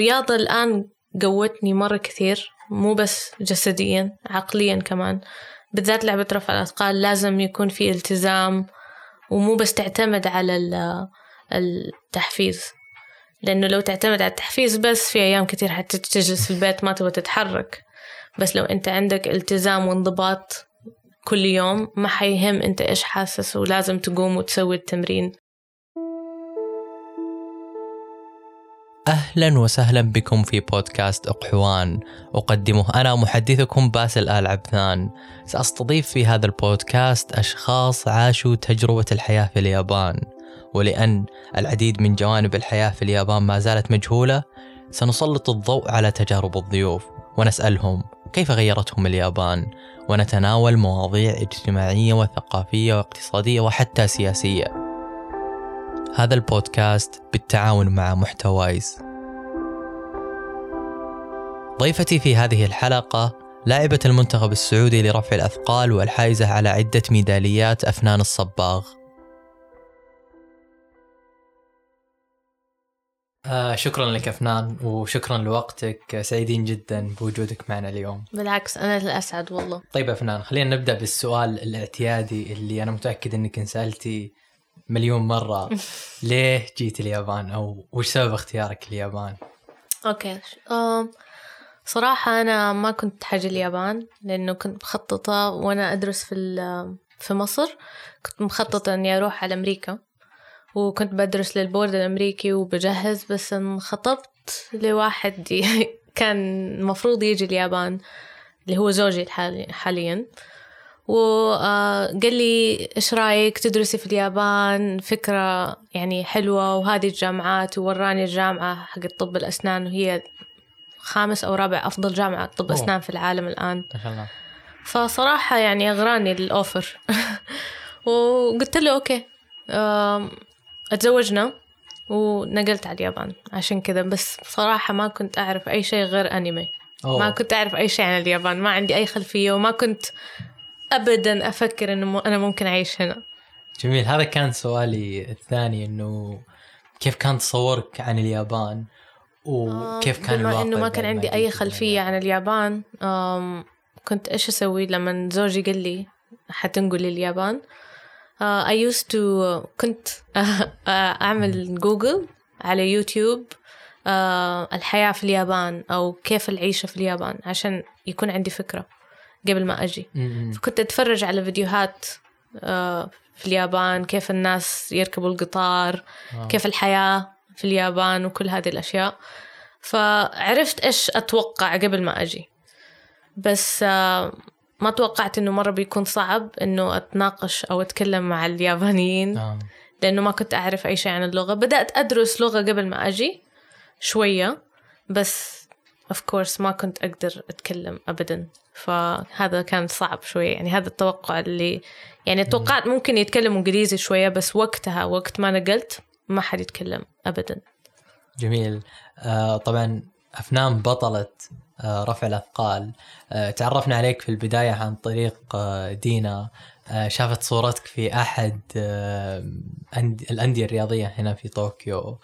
الرياضة الآن قوتني مرة كثير مو بس جسديا عقليا كمان. بالذات لعبة رفع الأثقال لازم يكون في التزام ومو بس تعتمد على التحفيز. لأنه لو تعتمد على التحفيز بس في أيام كثير حتى تجلس في البيت ما تبغى تتحرك. بس لو أنت عندك التزام وانضباط كل يوم ما حيهم أنت إيش حاسس ولازم تقوم وتسوي التمرين. أهلا وسهلا بكم في بودكاست أقحوان. أقدمه أنا محدثكم باسل آل عبثان. سأستضيف في هذا البودكاست أشخاص عاشوا تجربة الحياة في اليابان. ولأن العديد من جوانب الحياة في اليابان ما زالت مجهولة سنسلط الضوء على تجارب الضيوف ونسألهم كيف غيرتهم اليابان ونتناول مواضيع اجتماعية وثقافية واقتصادية وحتى سياسية. هذا البودكاست بالتعاون مع محتوايز. ضيفتي في هذه الحلقة لاعبة المنتخب السعودي لرفع الأثقال والحائزة على عدة ميداليات أفنان الصباغ. آه شكرا لك أفنان وشكرا لوقتك. سعيدين جدا بوجودك معنا اليوم. بالعكس أنا الأسعد والله. طيب أفنان خلينا نبدأ بالسؤال الاعتيادي اللي أنا متأكد أنك انسألتي مليون مرة. ليه جيت اليابان؟ أو وش سبب اختيارك اليابان؟ Okay. صراحة أنا ما كنت جاية اليابان لأنه كنت مخططة وأنا أدرس في في مصر كنت مخططة إني أروح على أمريكا. وكنت بدرس لل board الأمريكي وبجهز بس انخطبت لواحد كان المفروض يجي اليابان اللي هو زوجي حاليا. وقال لي إيش رأيك تدرسي في اليابان؟ فكرة يعني حلوة وهذه الجامعات ووراني الجامعة حق طب الأسنان وهي خامس أو رابع أفضل جامعة طب أسنان في العالم الآن. ما شاء الله. فصراحة يعني أغراني الأوفر. وقلت له أوكي أتزوجنا ونقلت على اليابان. عشان كذا بس صراحة ما كنت أعرف أي شيء غير أنمي. أوه. ما كنت أعرف أي شيء عن اليابان. ما عندي أي خلفية وما كنت ابدا أفكر إنه أنا ممكن أعيش هنا. جميل. هذا كان سؤالي الثاني إنه كيف كان تصورك عن اليابان؟ وكيف كان بما إنه ما كان عندي أي خلفية عن اليابان كنت إيش أسوي لما زوجي قال لي حتنقل لليابان؟ اي used to كنت أعمل جوجل على يوتيوب الحياة في اليابان أو كيف العيشة في اليابان عشان يكون عندي فكرة. قبل ما أجي. فكنت أتفرج على فيديوهات آه، في اليابان كيف الناس يركبوا القطار آه. كيف الحياة في اليابان وكل هذه الأشياء. فعرفت إيش أتوقع قبل ما أجي. بس آه، ما توقعت إنه مرة بيكون صعب إنه أتناقش أو أتكلم مع اليابانيين لأنه ما كنت أعرف أي شيء عن اللغة. بدأت أدرس لغة قبل ما أجي شوية بس اوف كورس ما كنت أقدر أتكلم أبدا. فهذا كان صعب شوية. يعني هذا التوقع اللي يعني توقعت ممكن يتكلموا إنجليزي شوية بس وقتها وقت ما نقلت ما حد يتكلم أبدا. جميل. آه طبعا أفنان بطلة آه رفع الأثقال. آه تعرفنا عليك في البداية عن طريق آه دينا. شافت صورتك في أحد آه الأندية الرياضية هنا في طوكيو.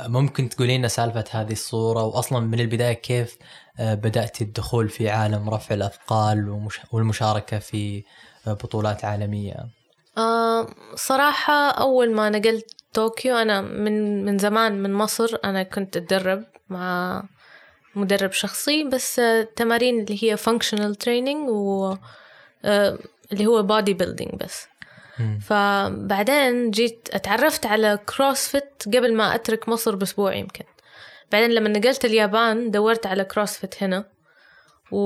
ممكن تقولي لنا سالفة هذه الصورة وأصلا من البداية كيف بدأت الدخول في عالم رفع الأثقال والمشاركة في آه، بطولات عالمية. آه صراحة أول ما نقلت طوكيو أنا من من زمان من مصر أنا كنت أتدرب مع مدرب شخصي بس التمارين اللي هي functional training و اللي هو body building بس. فبعدين جيت اتعرفت على CrossFit قبل ما أترك مصر بأسبوع يمكن. بعدين لما نقلت اليابان دورت على CrossFit هنا و...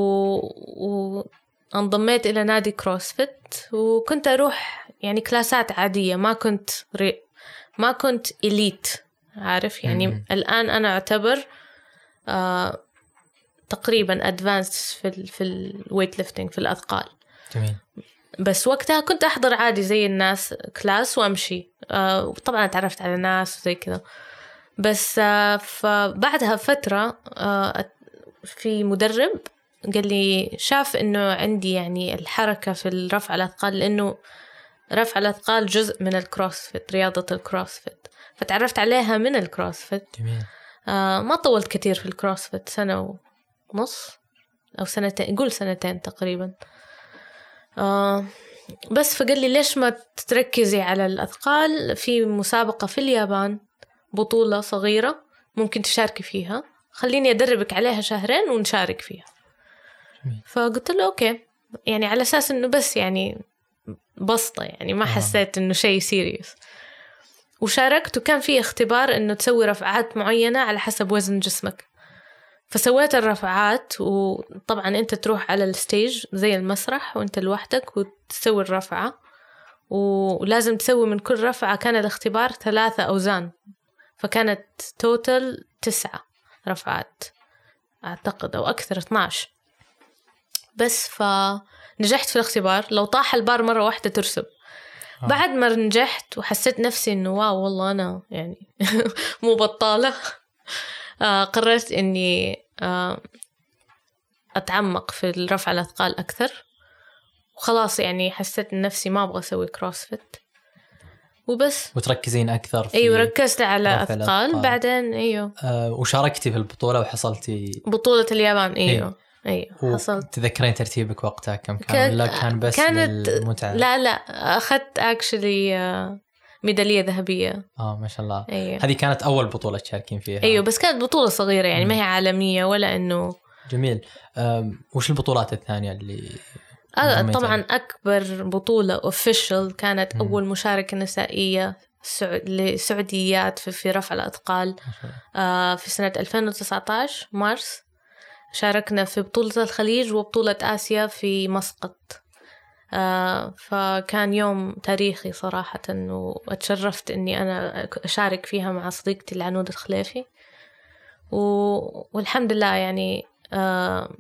وانضميت إلى نادي CrossFit. وكنت أروح يعني كلاسات عادية ما كنت ري... ما كنت elite عارف؟ يعني مم. الآن أنا أعتبر آه تقريبا advanced في ال في ال weight lifting في الأثقال. جميل. بس وقتها كنت أحضر عادي زي الناس class وأمشي. آه وطبعا تعرفت على ناس وزي كذا. بس آه فبعدها فترة آه في مدرب قال لي شاف إنه عندي يعني الحركة في الرفع الأثقال لأنه رفع الأثقال جزء من ال CrossFit رياضة ال CrossFit فتعرفت عليها من ال CrossFit جميل. آه ما طولت كتير في ال CrossFit سنة ونص أو سنتين قول سنتين تقريبا. آه بس فقال لي ليش ما تركزي على الأثقال؟ في مسابقة في اليابان. بطولة صغيرة ممكن تشاركي فيها. خليني أدربك عليها شهرين ونشارك فيها. فقلت له okay. يعني على أساس إنه بس يعني بسطة يعني ما حسيت إنه شيء serious وشاركت وكان في اختبار إنه تسوي رفعات معينة على حسب وزن جسمك. فسويت الرفعات وطبعا أنت تروح على ال stage زي المسرح وأنت لوحدك وتسوي الرفعة. ولازم تسوي من كل رفعة كان الاختبار ثلاثة أوزان. فكانت total تسعة رفعات أعتقد أو أكثر 12 بس فنجحت في الاختبار. لو طاح البار مرة واحدة ترسب. آه. بعد ما نجحت وحسيت نفسي إنه واو والله أنا يعني مو بطالة. آه قررت إني آه أتعمق في رفع الأثقال أكثر. وخلاص يعني حسيت نفسي ما أبغى أسوي كروسفيت وبس. وتركزين أكثر في أيوه ركزت على أثقال بعدين إيوه. آه وشاركتي في البطولة وحصلتي. بطولة اليابان إيوه. إيوه حصلت. تذكرين ترتيبك وقتها كم كان؟ ولا كان بس كانت المتعه لا لا أخذت actually آه، ميدالية ذهبية. آه ما شاء الله. أيوه. هذه كانت أول بطولة تشاركين فيها. إيوه بس كانت بطولة صغيرة يعني ما هي عالمية ولا إنه جميل. وش البطولات الثانية اللي آه طبعا أكبر بطولة official كانت مم. أول مشاركة نسائية لسعوديات في, في رفع الأثقال آه في سنة 2019 مارس. شاركنا في بطولة الخليج وبطولة آسيا في مسقط. آه فكان يوم تاريخي صراحة وأتشرفت إني أنا أشارك فيها مع صديقتي العنود الخليفي. و... والحمد لله يعني آه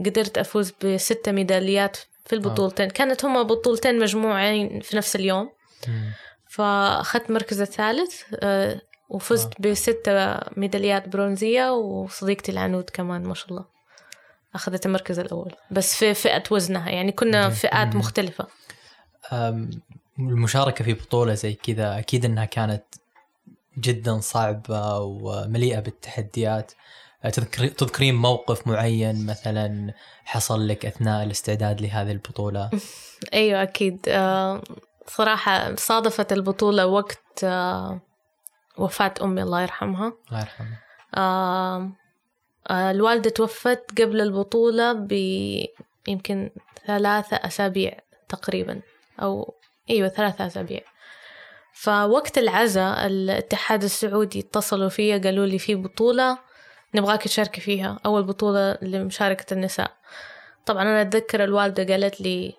قدرت أفوز بستة ميداليات في البطولتين. آه. كانت هما بطولتين مجموعين في نفس اليوم. فأخذت مركز الثالث آه وفزت آه. بستة ميداليات برونزية وصديقتي العنود كمان ما شاء الله أخذت المركز الأول. بس في فئة وزنها يعني كنا فئات مختلفة. المشاركة في بطولة زي كذا أكيد أنها كانت جدا صعبة ومليئة بالتحديات. تذكرين موقف معين مثلا حصل لك أثناء الاستعداد لهذه البطولة؟ أيوه أكيد. آه، صراحة صادفت البطولة وقت آه، وفاة أمي الله يرحمها. الله يرحمها. آه، الوالدة توفت قبل البطولة ب يمكن ثلاثة أسابيع تقريبا أو أيوة ثلاثة أسابيع. فوقت العزاء الاتحاد السعودي اتصلوا فيا قالوا لي في بطولة. نبغاك تشاركي فيها. أول بطولة لمشاركة النساء. طبعا أنا أتذكر الوالدة قالت لي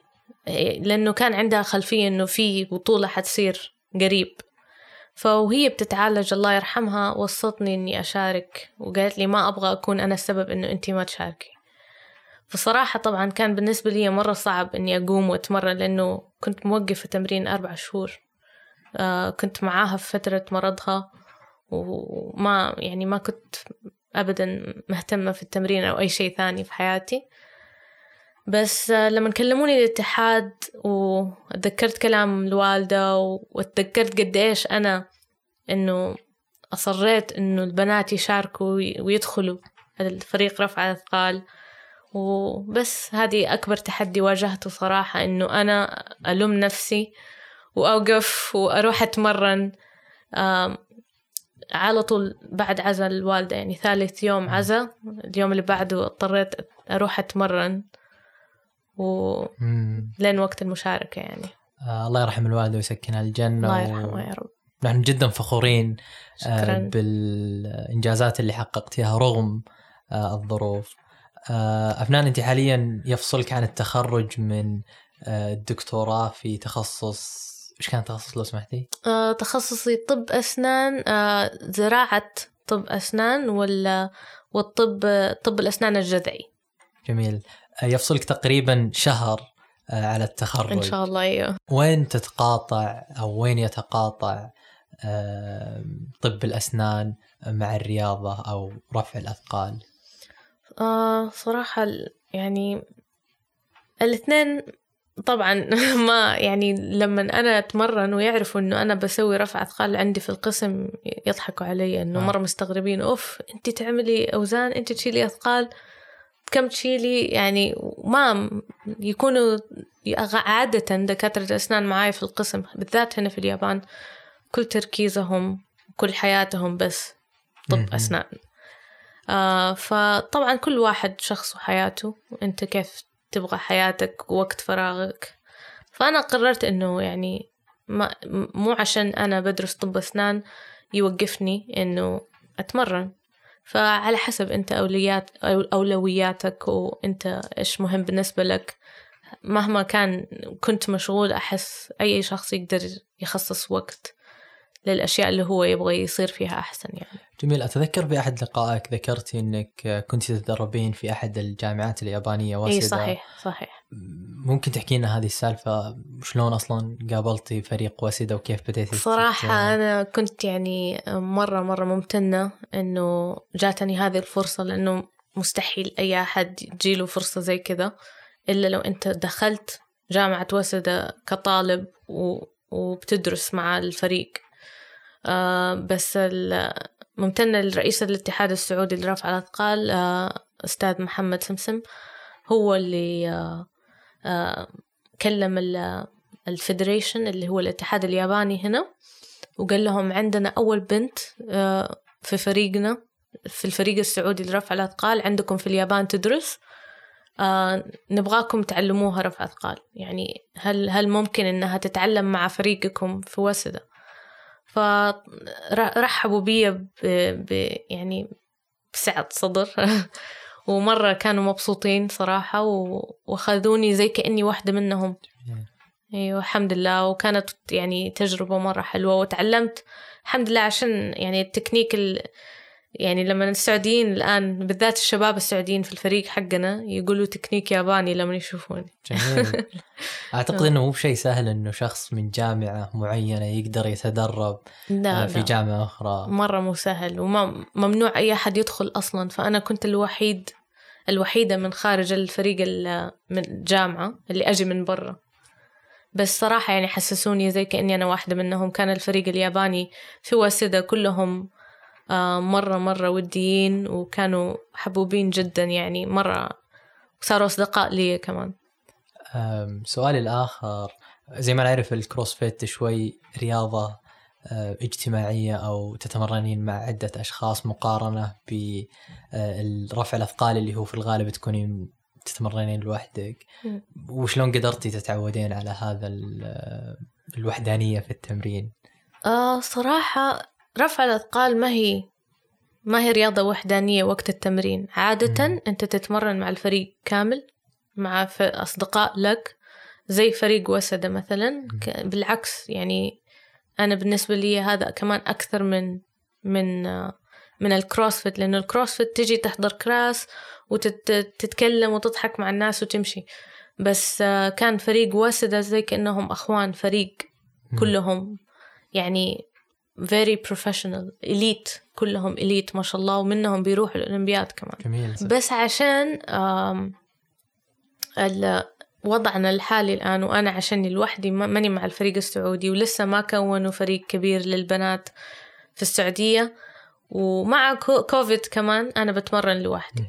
لأنه كان عندها خلفية إنه في بطولة حتصير قريب. فوهي بتتعالج الله يرحمها وصتني إني أشارك. وقالت لي ما أبغى أكون أنا السبب إنه أنتي ما تشاركي. فصراحة طبعا كان بالنسبة لي مرة صعب إني أقوم وأتمرن لأنه كنت موقفة تمرين أربع شهور. آه كنت معاها في فترة مرضها وما يعني ما كنت أبدا مهتمة في التمرين أو أي شيء ثاني في حياتي. بس لما كلموني الاتحاد وتذكرت كلام الوالدة وتذكرت قد إيش أنا إنه أصريت إنه البنات يشاركوا ويدخلوا الفريق رفع الأثقال. وبس هذه أكبر تحدي واجهته صراحة إنه أنا ألوم نفسي وأوقف وأروح أتمرن على طول بعد عزا الوالدة يعني ثالث يوم عزا اليوم اللي بعده اضطريت أروح أتمرن و لين وقت المشاركة يعني. آه الله يرحم الوالدة ويسكنها الجنة الله يرحمها يا رب. نحن جدا فخورين آه بالإنجازات اللي حققتيها رغم آه الظروف. آه أفنان أنت حاليا يفصلك عن التخرج من آه الدكتوراه في تخصص إيش كان تخصص لو سمحتي؟ آه تخصصي طب أسنان آه زراعة طب أسنان ولا والطب طب الأسنان الجذعي جميل آه يفصلك تقريبا شهر آه على التخرج إن شاء الله أيوه وين تتقاطع أو وين يتقاطع آه طب الأسنان مع الرياضة أو رفع الأثقال؟ آه صراحة يعني الإثنين طبعا ما يعني لما أنا أتمرن ويعرفوا إنه أنا بسوي رفع أثقال عندي في القسم يضحكوا علي إنه آه. مرة مستغربين أوف أنت تعملي أوزان أنت تشيلي أثقال كم تشيلي يعني ما يكونوا عادة دكاترة الأسنان معاي في القسم بالذات هنا في اليابان كل تركيزهم كل حياتهم بس طب. أسنان آه فطبعا كل واحد شخص وحياته وانت كيف تبغى حياتك ووقت فراغك. فأنا قررت إنه يعني ما مو عشان أنا بدرس طب أسنان يوقفني إنه أتمرن. فعلى حسب أنت أولويات أو أولوياتك وأنت إيش مهم بالنسبة لك. مهما كان كنت مشغول أحس أي شخص يقدر يخصص وقت. للأشياء اللي هو يبغى يصير فيها أحسن يعني. جميل أتذكر في أحد لقائك ذكرتي أنك كنت تتدربين في أحد الجامعات اليابانية واسدة إي صحيح صحيح. ممكن تحكي لنا هذه السالفة؟ شلون أصلا قابلتي فريق واسدة وكيف بديتي صراحة أنا كنت يعني مرة مرة ممتنة إنه جاتني هذه الفرصة لأنه مستحيل أي أحد تجيله فرصة زي كذا إلا لو أنت دخلت جامعة وسدة كطالب و... وبتدرس مع الفريق. بس ال- ممتنة لرئيس الاتحاد السعودي لرفع الأثقال آه أستاذ محمد سمسم هو اللي آه آه كلم ال- الفيدريشن اللي هو الاتحاد الياباني هنا وقال لهم عندنا أول بنت آه في فريقنا في الفريق السعودي لرفع الأثقال عندكم في اليابان تدرس آه نبغاكم تعلموها رفع أثقال يعني هل هل ممكن إنها تتعلم مع فريقكم في وسدة؟ فرحبوا بي ب... ب... يعني بسعة صدر. ومرة كانوا مبسوطين صراحة و... وخذوني زي كأني واحدة منهم. أيوه الحمد لله. وكانت يعني تجربة مرة حلوة وتعلمت الحمد لله عشان يعني التكنيك ال... يعني لما السعوديين الآن بالذات الشباب السعوديين في الفريق حقنا يقولوا تكنيك ياباني لما يشوفوني. جميل. أعتقد أنه مو بشيء سهل أنه شخص من جامعة معينة يقدر يتدرب لا آه، في لا. جامعة أخرى. مرة مو سهل وممنوع أي أحد يدخل أصلا. فأنا كنت الوحيد الوحيدة من خارج الفريق ال- من الجامعة اللي أجي من برا. بس صراحة يعني حسسوني زي كأني أنا واحدة منهم. كان الفريق الياباني في واسدة كلهم آه، مرة مرة وديين وكانوا حبوبين جدا يعني مرة صاروا أصدقاء لي كمان. سؤالي الآخر زي ما نعرف الكروسفيت شوي رياضة اجتماعية أو تتمرنين مع عدة أشخاص مقارنة برفع الأثقال اللي هو في الغالب تكونين تتمرنين لوحدك. وشلون قدرتي تتعودين على هذا ال- الوحدانية في التمرين؟ آه صراحة رفع الأثقال ما هي ما هي رياضة وحدانية وقت التمرين. عادة. أنت تتمرن مع الفريق كامل مع أصدقاء لك زي فريق وسدة مثلا. بالعكس يعني أنا بالنسبة لي هذا كمان أكثر من من من ال CrossFit لأنه ال CrossFit تجي تحضر class وتتكلم وتضحك مع الناس وتمشي. بس كان فريق وسدة زي كأنهم أخوان فريق. كلهم. يعني very professional. Elite. كلهم elite ما شاء الله ومنهم بيروحوا الأولمبياد كمان. جميل. بس عشان وضعنا الحالي الآن وأنا عشاني لوحدي ما- ماني مع الفريق السعودي ولسه ما كونوا فريق كبير للبنات في السعودية ومع كو- كوفيد كمان أنا بتمرن لوحدي.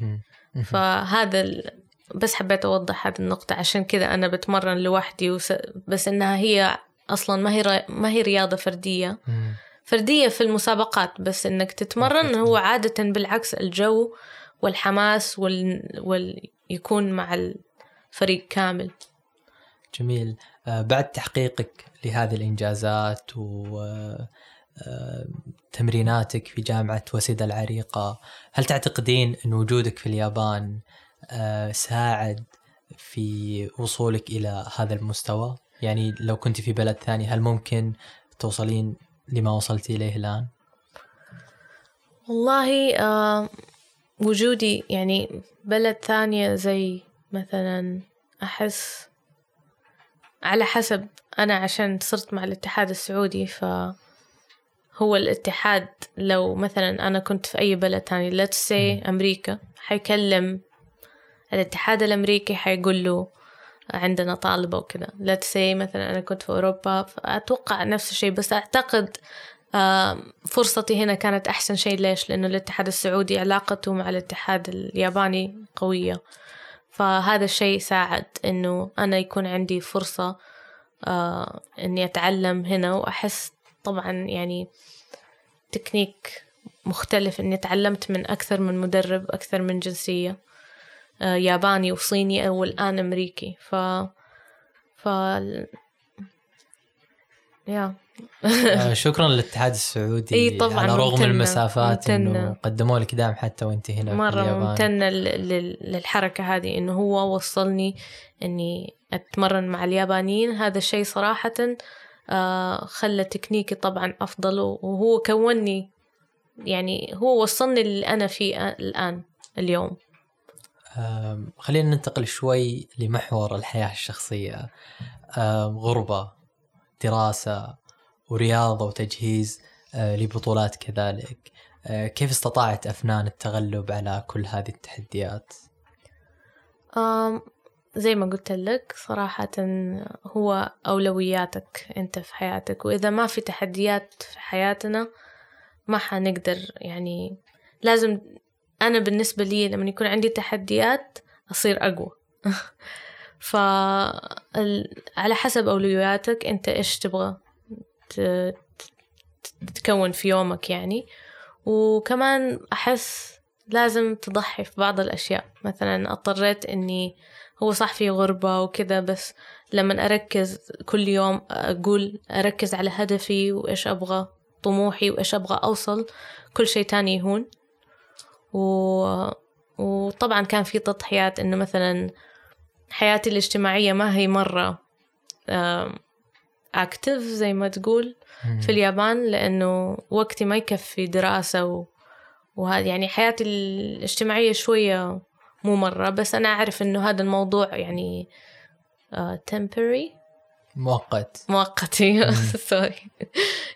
فهذا ال... بس حبيت أوضح هذه النقطة عشان كذا أنا بتمرن لوحدي وس... بس إنها هي أصلا ما هي ر... ما هي رياضة فردية. مم. فردية في المسابقات بس إنك تتمرن. هو عادة بالعكس الجو والحماس وال... وال... يكون مع الفريق كامل جميل آه، بعد تحقيقك لهذه الإنجازات و آه، في جامعة وسيدة العريقة هل تعتقدين أن وجودك في اليابان آه، ساعد في وصولك إلى هذا المستوى؟ يعني لو كنت في بلد ثاني هل ممكن توصلين لما وصلت إليه الآن؟ والله آه وجودي يعني بلد ثانية زي مثلا أحس على حسب أنا عشان صرت مع الاتحاد السعودي فهو الاتحاد لو مثلا أنا كنت في أي بلد تاني let's say أمريكا حيكلم الاتحاد الأمريكي حيقول له عندنا طالبة وكذا. لا تسي مثلا أنا كنت في أوروبا فأتوقع نفس الشيء بس أعتقد فرصتي هنا كانت أحسن شيء. ليش؟ لأنه الاتحاد السعودي علاقته مع الاتحاد الياباني قوية. فهذا الشيء ساعد إنه أنا يكون عندي فرصة إني أتعلم هنا. وأحس طبعا يعني تكنيك مختلف إني تعلمت من أكثر من مدرب أكثر من جنسية. ياباني وصيني والآن أمريكي. ف ف يا آه، شكرا للاتحاد السعودي. إي طبعا على رغم ممتنة المسافات ممتنة. انه قدموا لك دعم حتى وأنت هنا في اليابان. ممتنة للحركة هذه إنه هو وصلني إني أتمرن مع اليابانيين. هذا الشيء صراحة آه، خلى تكنيكي طبعا أفضل وهو كوني يعني هو وصلني اللي أنا فيه الآن اليوم. خلينا ننتقل شوي لمحور الحياة الشخصية. غربة دراسة ورياضة وتجهيز آه، لبطولات كذلك. آه، كيف استطاعت أفنان التغلب على كل هذه التحديات؟ زي ما قلت لك صراحة هو أولوياتك أنت في حياتك. وإذا ما في تحديات في حياتنا ما حنقدر يعني لازم أنا بالنسبة لي لما يكون عندي تحديات أصير أقوى. ف على حسب أولوياتك أنت إيش تبغى تتكون في يومك يعني. وكمان أحس لازم تضحي في بعض الأشياء. مثلا اضطريت إني هو صح في غربة وكذا بس لما أركز كل يوم أقول أركز على هدفي وإيش أبغى طموحي وإيش أبغى أوصل كل شيء تاني يهون. و... وطبعا كان في تضحيات إنه مثلا حياتي الاجتماعية ما هي مرة اكتف زي ما تقول في اليابان لأنه وقتي ما يكفي دراسة و... وهذا يعني حياتي الاجتماعية شوية مو مرة بس أنا أعرف إنه هذا الموضوع يعني uh, temporary. مؤقت. مؤقت سوري.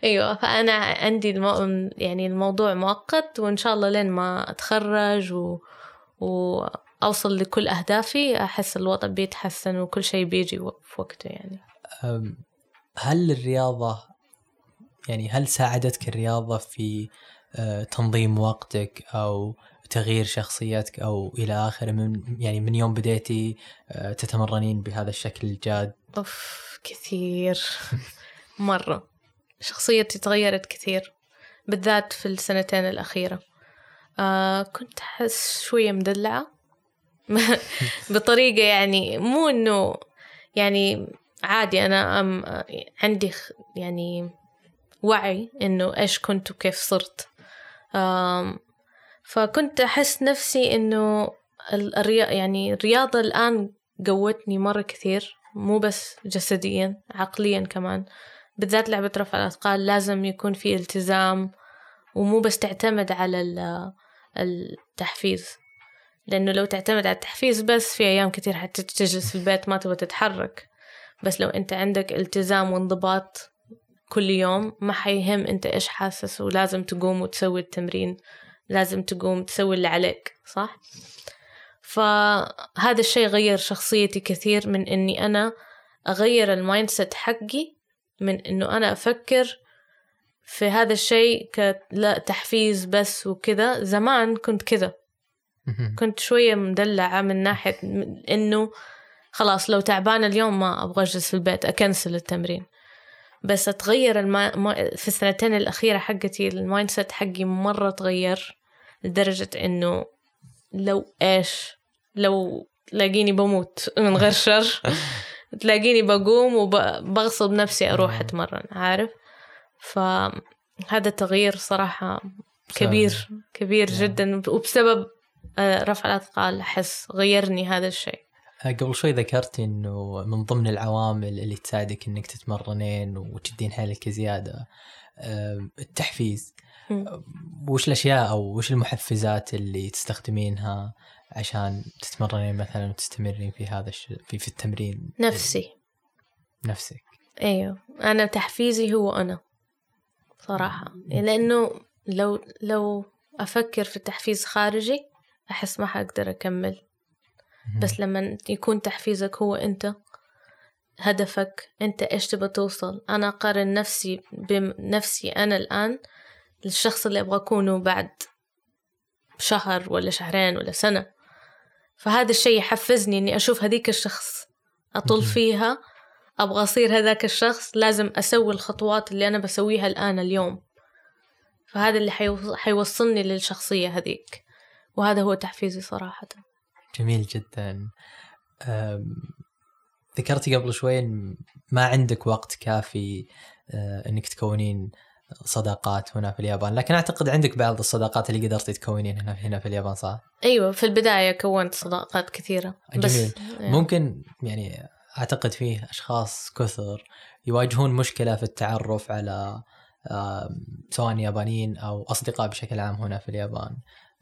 أيوه فأنا عندي المو... يعني الموضوع مؤقت وإن شاء الله لين ما أتخرج و... وأوصل لكل أهدافي أحس الوضع بيتحسن وكل شيء بيجي في وقته يعني. هل الرياضة يعني هل ساعدتك الرياضة في تنظيم وقتك أو تغيير شخصيتك أو إلى آخره؟ من يعني من يوم بديتي تتمرنين بهذا الشكل الجاد؟ اوف كثير. مرة. شخصيتي تغيرت كثير بالذات في السنتين الأخيرة. آه كنت أحس شوية مدلعة. بطريقة يعني مو إنه يعني عادي أنا أم عندي يعني وعي إنه إيش كنت وكيف صرت. فكنت أحس نفسي إنه الرياضة يعني الرياضة الآن قوتني مرة كثير. مو بس جسديا عقليا كمان. بالذات لعبة رفع الأثقال لازم يكون في التزام ومو بس تعتمد على التحفيز. لأنه لو تعتمد على التحفيز بس في أيام كثير حتجلس في البيت ما تبغى تتحرك. بس لو أنت عندك التزام وانضباط كل يوم ما حيهم إنت إيش حاسس ولازم تقوم وتسوي التمرين. لازم تقوم تسوي اللي عليك صح؟ فهذا الشيء غير شخصيتي كثير من إني أنا أغير ال mindset حقي من إنه أنا أفكر في هذا الشيء كلا تحفيز بس وكذا. زمان كنت كذا. كنت شوية مدلعة من ناحية إنه خلاص لو تعبانة اليوم ما أبغى أجلس في البيت أكنسل التمرين. بس أتغير الما... في السنتين الأخيرة حقتي ال mindset حقي مرة تغير لدرجة إنه لو إيش لو تلاقيني بموت من غير شر. تلاقيني بقوم وبغصب نفسي أروح أتمرن عارف؟ فهذا التغيير صراحة كبير كبير جدا. وبسبب آه، رفع الأثقال أحس غيرني هذا الشيء. آه، قبل شوي ذكرت إنه من ضمن العوامل اللي تساعدك إنك تتمرنين وتدين حيلك زيادة آه، التحفيز. وش الأشياء أو وش المحفزات اللي تستخدمينها؟ عشان تتمرنين مثلا وتستمرين في هذا الشيء في, في التمرين. نفسي. نفسك. أيوه. أنا تحفيزي هو أنا صراحة. لأنه لو لو أفكر في تحفيز خارجي أحس ما حقدر أكمل. بس لما يكون تحفيزك هو أنت هدفك أنت إيش تبى توصل. أنا أقارن نفسي بنفسي أنا الآن للشخص اللي أبغى أكونه بعد شهر ولا شهرين ولا سنة. فهذا الشيء يحفزني إني أشوف هذيك الشخص أطل فيها أبغى أصير هذاك الشخص لازم أسوي الخطوات اللي أنا بسويها الآن اليوم. فهذا اللي حيوصلني للشخصية هذيك. وهذا هو تحفيزي صراحة. جميل جدا. ذكرتي قبل شوي ما عندك وقت كافي آه، إنك تكونين صداقات هنا في اليابان. لكن أعتقد عندك بعض الصداقات اللي قدرتي تكونين هنا هنا في اليابان صح؟ أيوه في البداية كونت صداقات كثيرة جميل. بس يعني. ممكن يعني أعتقد فيه أشخاص كثر يواجهون مشكلة في التعرف على سواء يابانيين أو أصدقاء بشكل عام هنا في اليابان.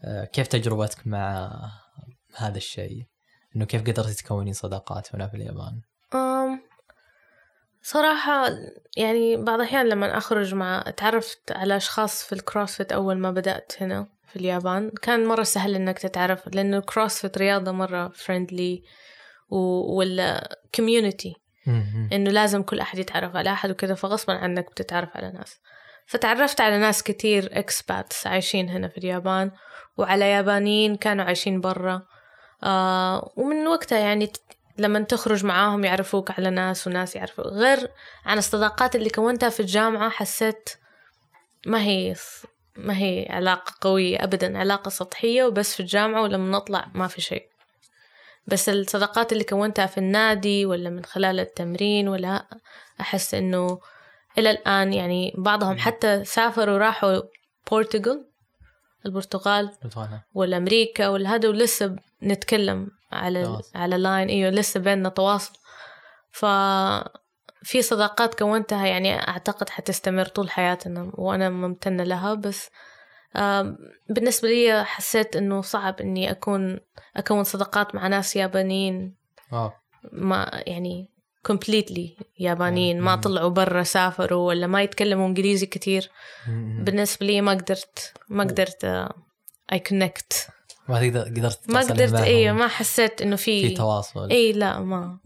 آه، كيف تجربتك مع هذا الشيء؟ إنه كيف قدرتي تكونين صداقات هنا في اليابان؟ صراحة يعني بعض الأحيان لما أخرج مع تعرفت على أشخاص في ال CrossFit أول ما بدأت هنا في اليابان. كان مرة سهل إنك تتعرف لأنه ال CrossFit رياضة مرة friendly ولا community إنه لازم كل أحد يتعرف على أحد وكذا فغصبا عنك بتتعرف على ناس. فتعرفت على ناس كتير expats عايشين هنا في اليابان وعلى يابانيين كانوا عايشين برا. آه ومن وقتها يعني لما تخرج معاهم يعرفوك على ناس وناس يعرفوك. غير عن الصداقات اللي كونتها في الجامعة حسيت ما هي ما هي علاقة قوية أبدا علاقة سطحية وبس في الجامعة ولما نطلع ما في شيء. بس الصداقات اللي كونتها في النادي ولا من خلال التمرين ولا أحس إنه إلى الآن يعني بعضهم حتى سافروا راحوا بورتغال البرتغال ولا أمريكا ولا هذا ولسه نتكلم على تواصل. على لاين إيوه لسه بيننا تواصل. ف في صداقات كونتها يعني أعتقد حتستمر طول حياتنا وأنا ممتنة لها. بس بالنسبة لي حسيت إنه صعب إني أكون أكون صداقات مع ناس يابانيين. ما يعني completely يابانيين. ما طلعوا برا سافروا ولا ما يتكلموا إنجليزي كتير. بالنسبة لي ما قدرت ما قدرت I connect. ما تقدر قدرت ما قدرت أيوه ما حسيت إنه في في تواصل اي لا ما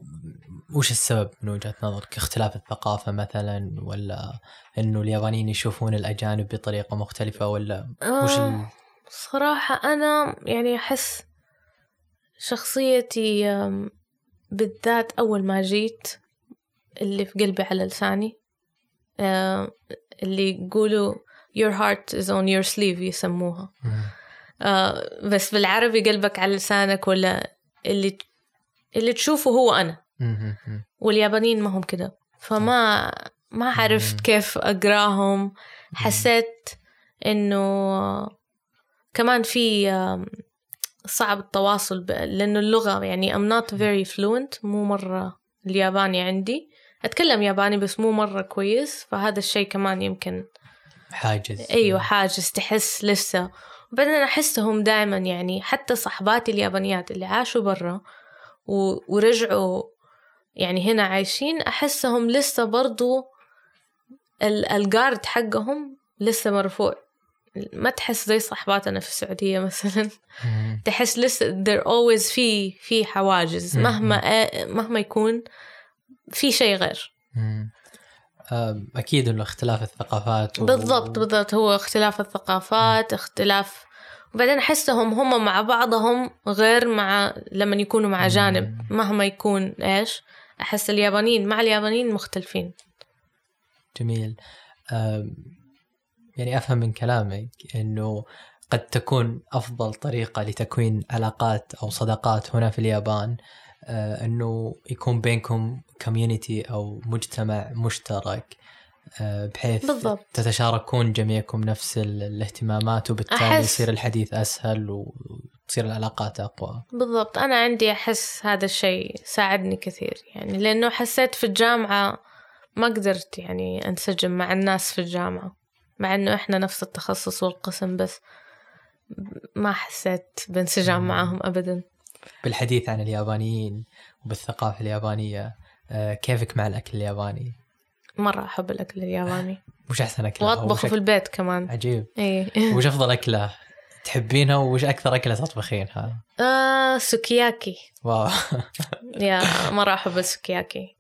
وش السبب من وجهة نظرك؟ اختلاف الثقافة مثلا ولا إنه اليابانيين يشوفون الأجانب بطريقة مختلفة ولا وش. آه، صراحة أنا يعني أحس شخصيتي بالذات أول ما جيت اللي في قلبي على لساني آه، اللي يقولوا your heart is on your sleeve يسموها آه بس بالعربي قلبك على لسانك ولا اللي اللي تشوفه هو أنا. واليابانيين ما هم كده. فما ما عرفت كيف أقراهم. حسيت إنه كمان في صعب التواصل لأنه اللغة يعني I'm not very fluent. مو مرة الياباني عندي. أتكلم ياباني بس مو مرة كويس. فهذا الشيء كمان يمكن حاجز. أيوة حاجز. تحس لسه وبعدين أحسهم دائما يعني حتى صحباتي اليابانيات اللي عاشوا برا ورجعوا يعني هنا عايشين أحسهم لسه برضو الجارد حقهم لسه مرفوع. ما تحس زي صحباتنا في السعودية مثلا. تحس لسه there always في في حواجز. مهما مهما يكون في شيء غير. أكيد إنه اختلاف الثقافات و... بالضبط بالضبط. هو اختلاف الثقافات اختلاف وبعدين أحسهم هم مع بعضهم غير مع لما يكونوا مع جانب. مهما يكون إيش أحس اليابانيين مع اليابانيين مختلفين. جميل. يعني أفهم من كلامك إنه قد تكون أفضل طريقة لتكوين علاقات أو صداقات هنا في اليابان إنه يكون بينكم كوميونتي أو مجتمع مشترك آه، بحيث بالضبط. تتشاركون جميعكم نفس الاهتمامات وبالتالي أحس... يصير الحديث أسهل وتصير العلاقات أقوى. بالضبط. أنا عندي أحس هذا الشيء ساعدني كثير يعني لأنه حسيت في الجامعة ما قدرت يعني أنسجم مع الناس في الجامعة مع إنه إحنا نفس التخصص والقسم بس ما حسيت بانسجام معاهم ابدا. بالحديث عن اليابانيين وبالثقافة اليابانية آه، كيفك مع الأكل الياباني؟ مرة أحب الأكل الياباني. وش أحسن أكلة؟ وأطبخه في البيت كمان. عجيب. إيه. وش أفضل أكلة تحبينها وش أكثر أكلة تطبخينها؟ آه سوكياكي. واو. يا مرة أحب السوكياكي.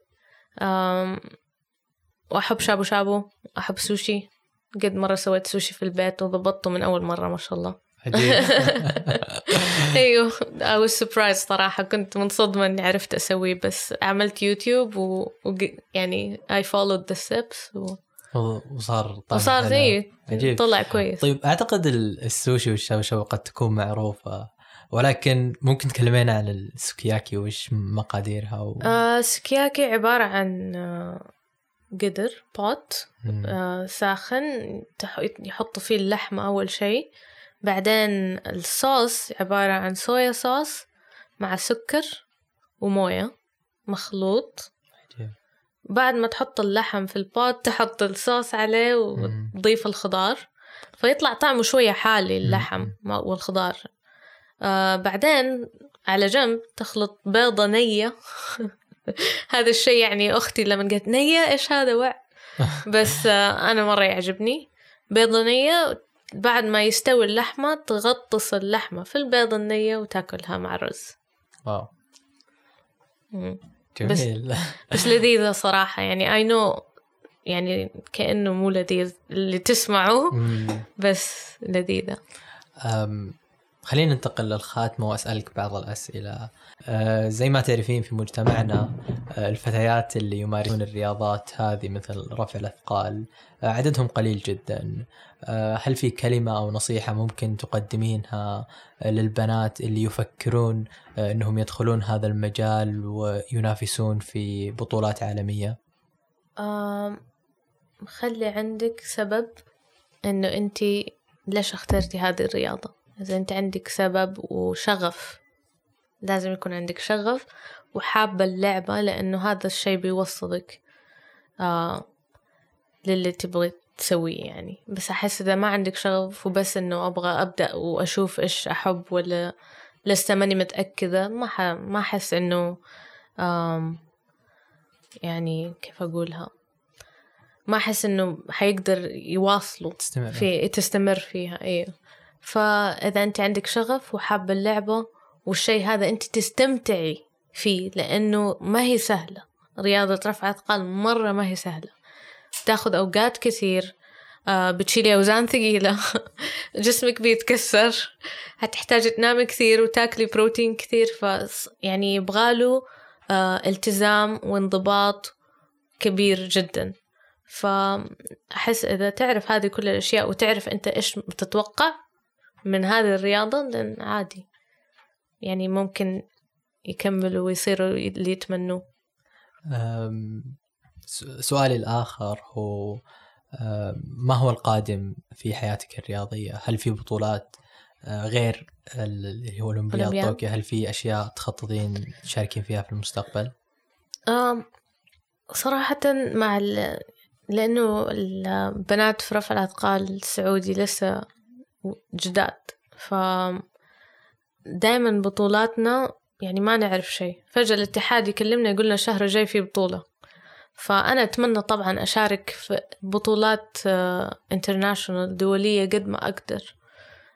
آم، وأحب شابو شابو أحب سوشي. قد مرة سويت سوشي في البيت وضبطته من أول مرة ما شاء الله. أيوه I was surprised صراحة كنت منصدمة إني عرفت أسويه بس عملت يوتيوب و... و... يعني I followed the steps و... وصار طعم وصار. زي عجيب. طلع كويس طيب أعتقد ال- السوشي والشابو شابو قد تكون معروفة ولكن ممكن تكلمينا عن السوكياكي وش مقاديرها و... آه سكياكي عبارة عن آه قدر pot. آه ساخن يحطوا فيه اللحمة أول شيء بعدين الصوص عبارة عن soya sauce مع سكر وموية مخلوط. بعد ما تحط اللحم في البوت تحط الصوص عليه. وتضيف الخضار. فيطلع طعمه شوية حالي اللحم والخضار. آه بعدين على جنب تخلط بيضة نية. هذا الشيء يعني أختي لما قالت نية إيش هذا؟ وع. بس آه أنا مرة يعجبني. بيضة نية بعد ما يستوي اللحمة تغطس اللحمة في البيضة النية وتاكلها مع الرز. واو. جميل. بس لذيذة صراحة. يعني I know يعني كأنه مو لذيذ اللي تسمعه. بس لذيذة. أم، خلينا ننتقل للخاتمة وأسألك بعض الأسئلة. أه، زي ما تعرفين في مجتمعنا أه، الفتيات اللي يمارسون الرياضات هذه مثل رفع الأثقال أه، عددهم قليل جدا. هل في كلمة أو نصيحة ممكن تقدمينها للبنات اللي يفكرون أنهم يدخلون هذا المجال وينافسون في بطولات عالمية؟ خلي عندك سبب إنه أنتي ليش اخترتي هذه الرياضة. إذا أنت عندك سبب وشغف لازم يكون عندك شغف وحابة اللعبة لأنه هذا الشيء بيوصلك آه للي تبغي تسويه يعني. بس أحس إذا ما عندك شغف وبس إنه أبغى أبدأ وأشوف إيش أحب ولا لسه ماني متأكدة ما ح... ما أحس إنه آم يعني كيف أقولها ما أحس إنه حيقدر يواصلوا تستمر. في تستمر فيها أيوه فإذا أنت عندك شغف وحابة اللعبة والشيء هذا أنت تستمتعي فيه لأنه ما هي سهلة. رياضة رفع أثقال مرة ما هي سهلة. تاخذ أوقات كثير آه بتشيلي أوزان ثقيلة جسمك بيتكسر هتحتاجي تنامي كثير وتاكلي بروتين كثير ف يعني يبغاله آه التزام وانضباط كبير جدا. فأحس إذا تعرف هذه كل الأشياء وتعرف أنت إيش بتتوقع من هذه الرياضة لأن عادي يعني ممكن يكملوا ويصيروا اللي يتمنوه سؤالي الآخر هو ما هو القادم في حياتك الرياضية؟ هل في بطولات أه، غير ال- اللي هو الأولمبياد أولمبياد؟ طوكيو هل في أشياء تخططين تشاركين فيها في المستقبل؟ صراحة مع ال... لأنه البنات في رفع الأثقال السعودي لسه جداد. ف دائما بطولاتنا يعني ما نعرف شيء. فجأة الاتحاد يكلمنا يقولنا الشهر الجاي في بطولة. فأنا أتمنى طبعا أشارك في بطولات انترناشونال دولية قد ما أقدر.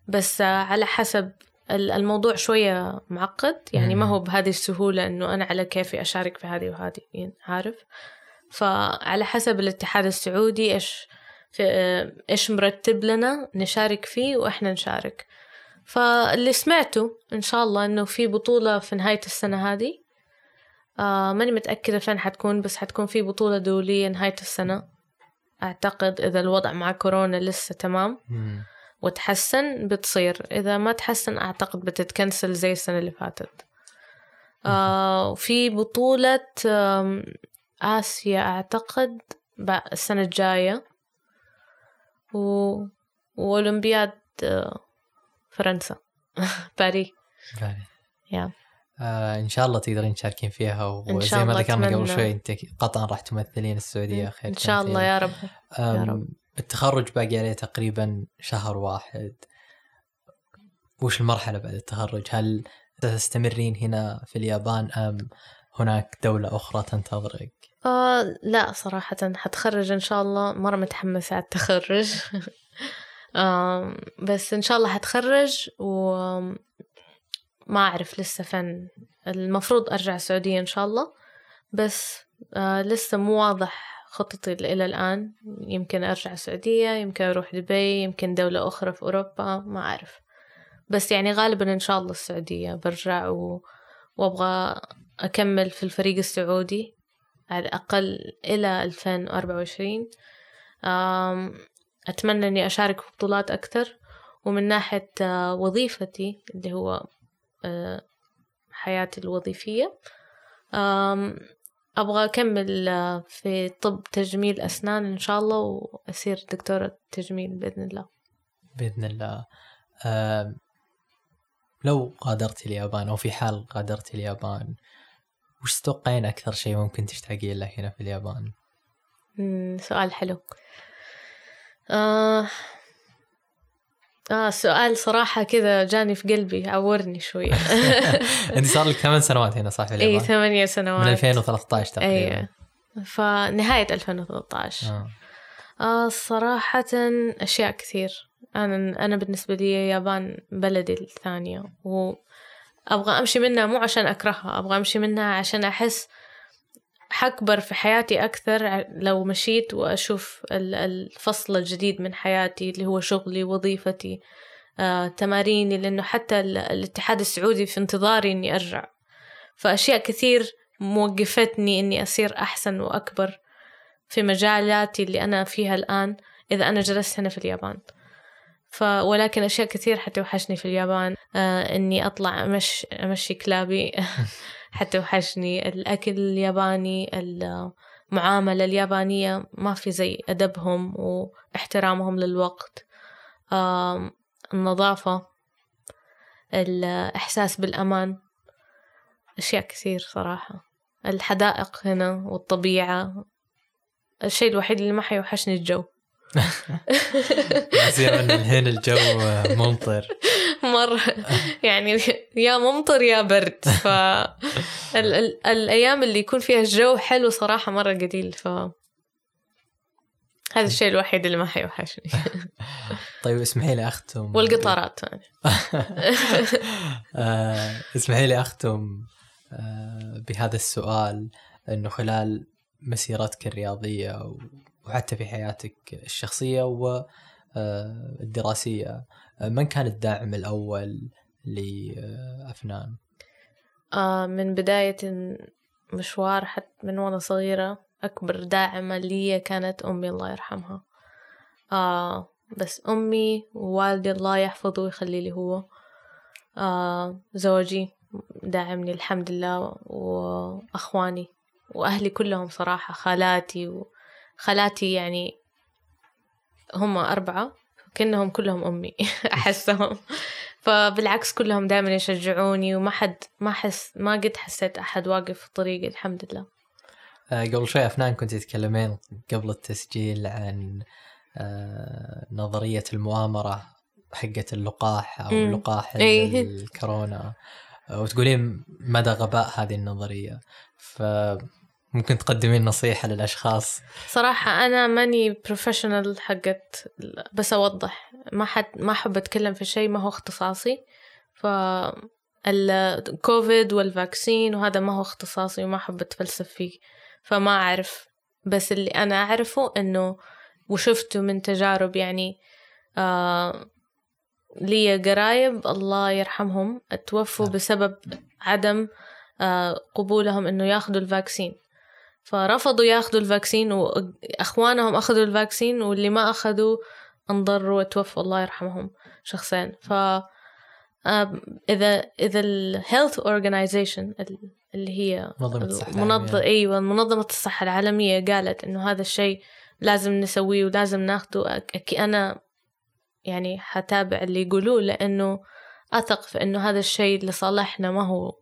بس آه، على حسب ال- الموضوع شوية معقد. يعني ما. هو بهذه السهولة إنه أنا على كيفي أشارك في هذه وهذه يعني عارف. فعلى حسب الاتحاد السعودي إيش في آه، إيش مرتب لنا نشارك فيه وإحنا نشارك. فاللي سمعته إن شاء الله إنه في بطولة في نهاية السنة هذه آه ماني متأكدة فين حتكون بس حتكون في بطولة دولية نهاية السنة. أعتقد إذا الوضع مع كورونا لسه تمام. وتحسن بتصير. إذا ما تحسن أعتقد بتتكنسل زي السنة اللي فاتت. آه وفي بطولة آسيا أعتقد السنة الجاية. و... وأولمبياد فرنسا باريس فعلا. يا آه إن شاء الله تقدرين تشاركين فيها وزي ما ذكرنا قبل. شوي أنت قطعا راح تمثلين السعودية خير إن شاء الله. يا رب يا رب. التخرج باقي عليه تقريبا شهر واحد وش المرحلة بعد التخرج هل ستستمرين هنا في اليابان أم هناك دولة أخرى تنتظرك آه لا صراحة حتخرج إن شاء الله. مرة متحمسة على التخرج. آم، بس إن شاء الله حتخرج وما أعرف لسه فين المفروض أرجع السعودية إن شاء الله. بس آه لسه مو واضح خطتي إلى الآن. يمكن أرجع السعودية يمكن أروح دبي يمكن دولة أخرى في أوروبا ما أعرف. بس يعني غالبا إن شاء الله السعودية برجع و... وأبغى أكمل في الفريق السعودي. على الأقل إلى 2024 أتمنى إني أشارك في بطولات أكثر. ومن ناحية آه، وظيفتي اللي هو آه، حياتي الوظيفية أبغى أكمل آه، في طب تجميل أسنان إن شاء الله وأصير دكتورة تجميل بإذن الله. بإذن الله. لو غادرت اليابان أو في حال غادرت اليابان وش تتوقعين أكثر شيء ممكن تشتاقين له هنا في اليابان؟ سؤال حلو آه آه سؤال صراحة كذا جاني في قلبي عورني شوي أنت صار لك ثمان سنوات هنا صح في اليابان؟ إي ثمانية سنوات من 2013 تقريبا أي فنهاية 2013 آه. آه صراحة أشياء كثير أنا أنا بالنسبة لي اليابان بلدي الثانية وأبغى أمشي منها مو عشان أكرهها أبغى أمشي منها عشان أحس حكبر في حياتي أكثر لو مشيت وأشوف الفصل الجديد من حياتي اللي هو شغلي وظيفتي آه، تماريني لأنه حتى الاتحاد السعودي في انتظاري إني أرجع. فأشياء كثير موقفتني إني أصير أحسن وأكبر في مجالاتي اللي أنا فيها الآن إذا أنا جلست هنا في اليابان. ف ولكن أشياء كثير حتوحشني في اليابان آه إني أطلع أمشي, أمشي كلابي. حتوحشني الأكل الياباني المعاملة اليابانية ما في زي أدبهم واحترامهم للوقت. آه النظافة الإحساس بالأمان. أشياء كثير صراحة. الحدائق هنا والطبيعة. الشيء الوحيد اللي ما حيوحشني الجو. زين من الحين الجو ممطر. مرة. يعني يا ممطر يا برد. ف ال- ال- الأيام اللي يكون فيها الجو حلو صراحة مرة قليل. ف هذا الشيء الوحيد اللي ما حيوحشني. طيب اسمحي لي أختم. والقطارات. يعني. اسمحي لي أختم آه، بهذا السؤال أنه خلال مسيرتك الرياضية وحتى في حياتك الشخصية والدراسية آه، من كان الداعم الأول لأفنان؟ آه من بداية مشوار حتى من وأنا صغيرة أكبر داعمة لي كانت أمي الله يرحمها. آه بس أمي ووالدي الله يحفظه ويخلي لي هو. آه زوجي داعمني الحمد لله وأخواني وأهلي كلهم صراحة خالاتي وخالاتي يعني هم أربعة كأنهم كلهم أمي أحسهم فبالعكس كلهم دائما يشجعوني وما حد ما حس ما قد حسيت أحد واقف في طريقي الحمد لله آه، قبل شوي أفنان كنت تتكلمين قبل التسجيل عن آه، نظرية المؤامرة حقة اللقاح أو مم. لقاح إيه. الكورونا وتقولين مدى غباء هذه النظرية ف ممكن تقدمين نصيحة للأشخاص؟ صراحة أنا ماني professional حقت بس أوضح. ما حد ما أحب أتكلم في شيء ما هو اختصاصي. ف ال COVID وال vaccine وهذا ما هو اختصاصي وما أحب أتفلسف فيه. فما أعرف. بس اللي أنا أعرفه إنه وشفته من تجارب يعني آه لي قرايب الله يرحمهم توفوا نعم. بسبب عدم آه قبولهم إنه ياخذوا ال vaccine فرفضوا ياخذوا ال vaccine واخوانهم أخذوا ال vaccine واللي ما اخذوا انضروا وتوفوا الله يرحمهم شخصين. ف إذا إذا ال health organization اللي هي منظمة الصحة المنظمة أيوه منظمة الصحة العالمية قالت إنه هذا الشيء لازم نسويه ولازم ناخده. أنا يعني حتابع اللي يقولوه لأنه أثق في إنه هذا الشيء لصالحنا ما هو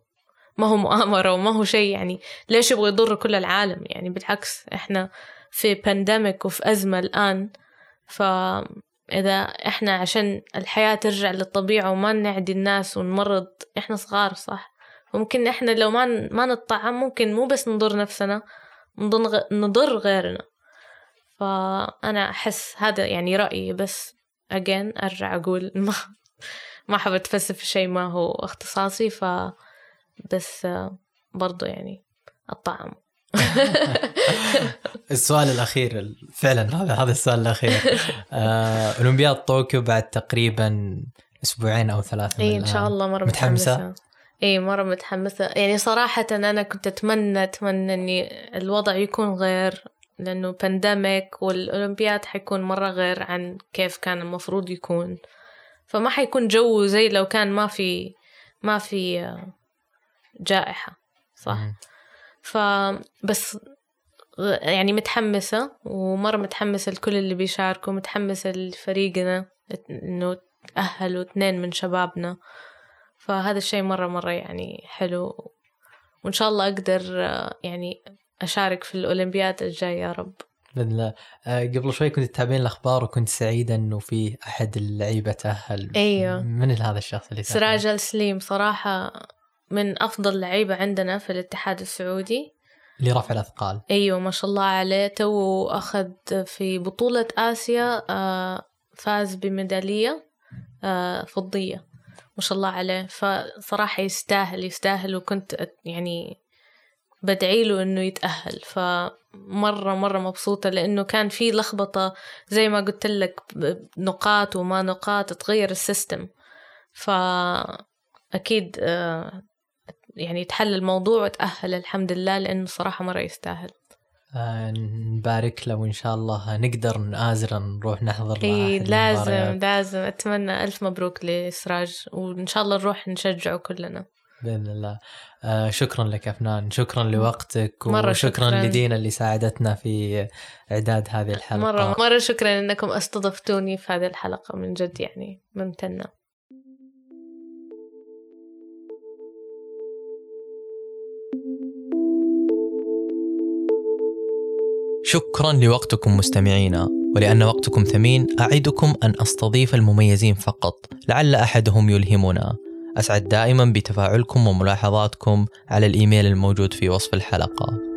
ما هو مؤامرة وما هو شيء يعني ليش يبغى يضر كل العالم؟ يعني بالعكس إحنا في بانديميك وفي أزمة الآن فإذا إحنا عشان الحياة ترجع للطبيعة وما نعدي الناس ونمرض إحنا صغار صح؟ ممكن إحنا لو ما ما نطعم ممكن مو بس نضر نفسنا نضر غيرنا. فأنا أحس هذا يعني رأيي بس again أرجع أقول ما ما أحب أتفلسف في شيء ما هو اختصاصي ف بس برضو يعني الطعم. السؤال الأخير فعلا هذا هذا السؤال الأخير. آه، أولمبياد طوكيو بعد تقريبا أسبوعين أو ثلاثة اي إن شاء الله مرة متحمسة, متحمسة؟ اي مرة متحمسة. يعني صراحة أنا كنت أتمنى أتمنى إني الوضع يكون غير لأنه pandemic والأولمبياد حيكون مرة غير عن كيف كان المفروض يكون. فما حيكون جو زي لو كان ما في ما في جائحة صح؟ فبس يعني متحمسة ومرة متحمسة لكل اللي بيشاركوا متحمسة لفريقنا إنه تأهلوا اثنين من شبابنا. فهذا الشيء مرة مرة يعني حلو. وإن شاء الله أقدر يعني أشارك في الأولمبياد الجاي يا رب. بإذن الله. آه، قبل شوي كنت تتابعين الأخبار وكنت سعيده إنه في أحد اللعيبة تأهل. إيوه. من هذا الشخص اللي تأهل؟ سراج السليم صراحة من أفضل لعيبة عندنا في الاتحاد السعودي. لرفع الأثقال. أيوه ما شاء الله عليه. تو أخذ في بطولة آسيا آه، فاز بميدالية آه، فضية. ما شاء الله عليه. فصراحة يستاهل يستاهل. وكنت يعني بدعي له إنه يتأهل. فمرة مرة مبسوطة لإنه كان في لخبطة زي ما قلت لك نقاط وما نقاط تغير السيستم. فأكيد آه، يعني تحل الموضوع وتأهل الحمد لله لأنه صراحة مرة يستاهل. آه نبارك له وإن شاء الله نقدر نآزر نروح نحضر إيه لازم لازم. أتمنى ألف مبروك لسراج وإن شاء الله نروح نشجعه كلنا. بإذن الله. آه شكرا لك أفنان. شكرا لوقتك مرة وشكرا شكرا. لدينا اللي ساعدتنا في إعداد هذه الحلقة. مرة مرة شكرا إنكم أستضفتوني في هذه الحلقة من جد يعني ممتنة. شكرا لوقتكم مستمعينا ولأن وقتكم ثمين أعدكم أن أستضيف المميزين فقط لعل أحدهم يلهمنا. أسعد دائما بتفاعلكم وملاحظاتكم على الإيميل الموجود في وصف الحلقة.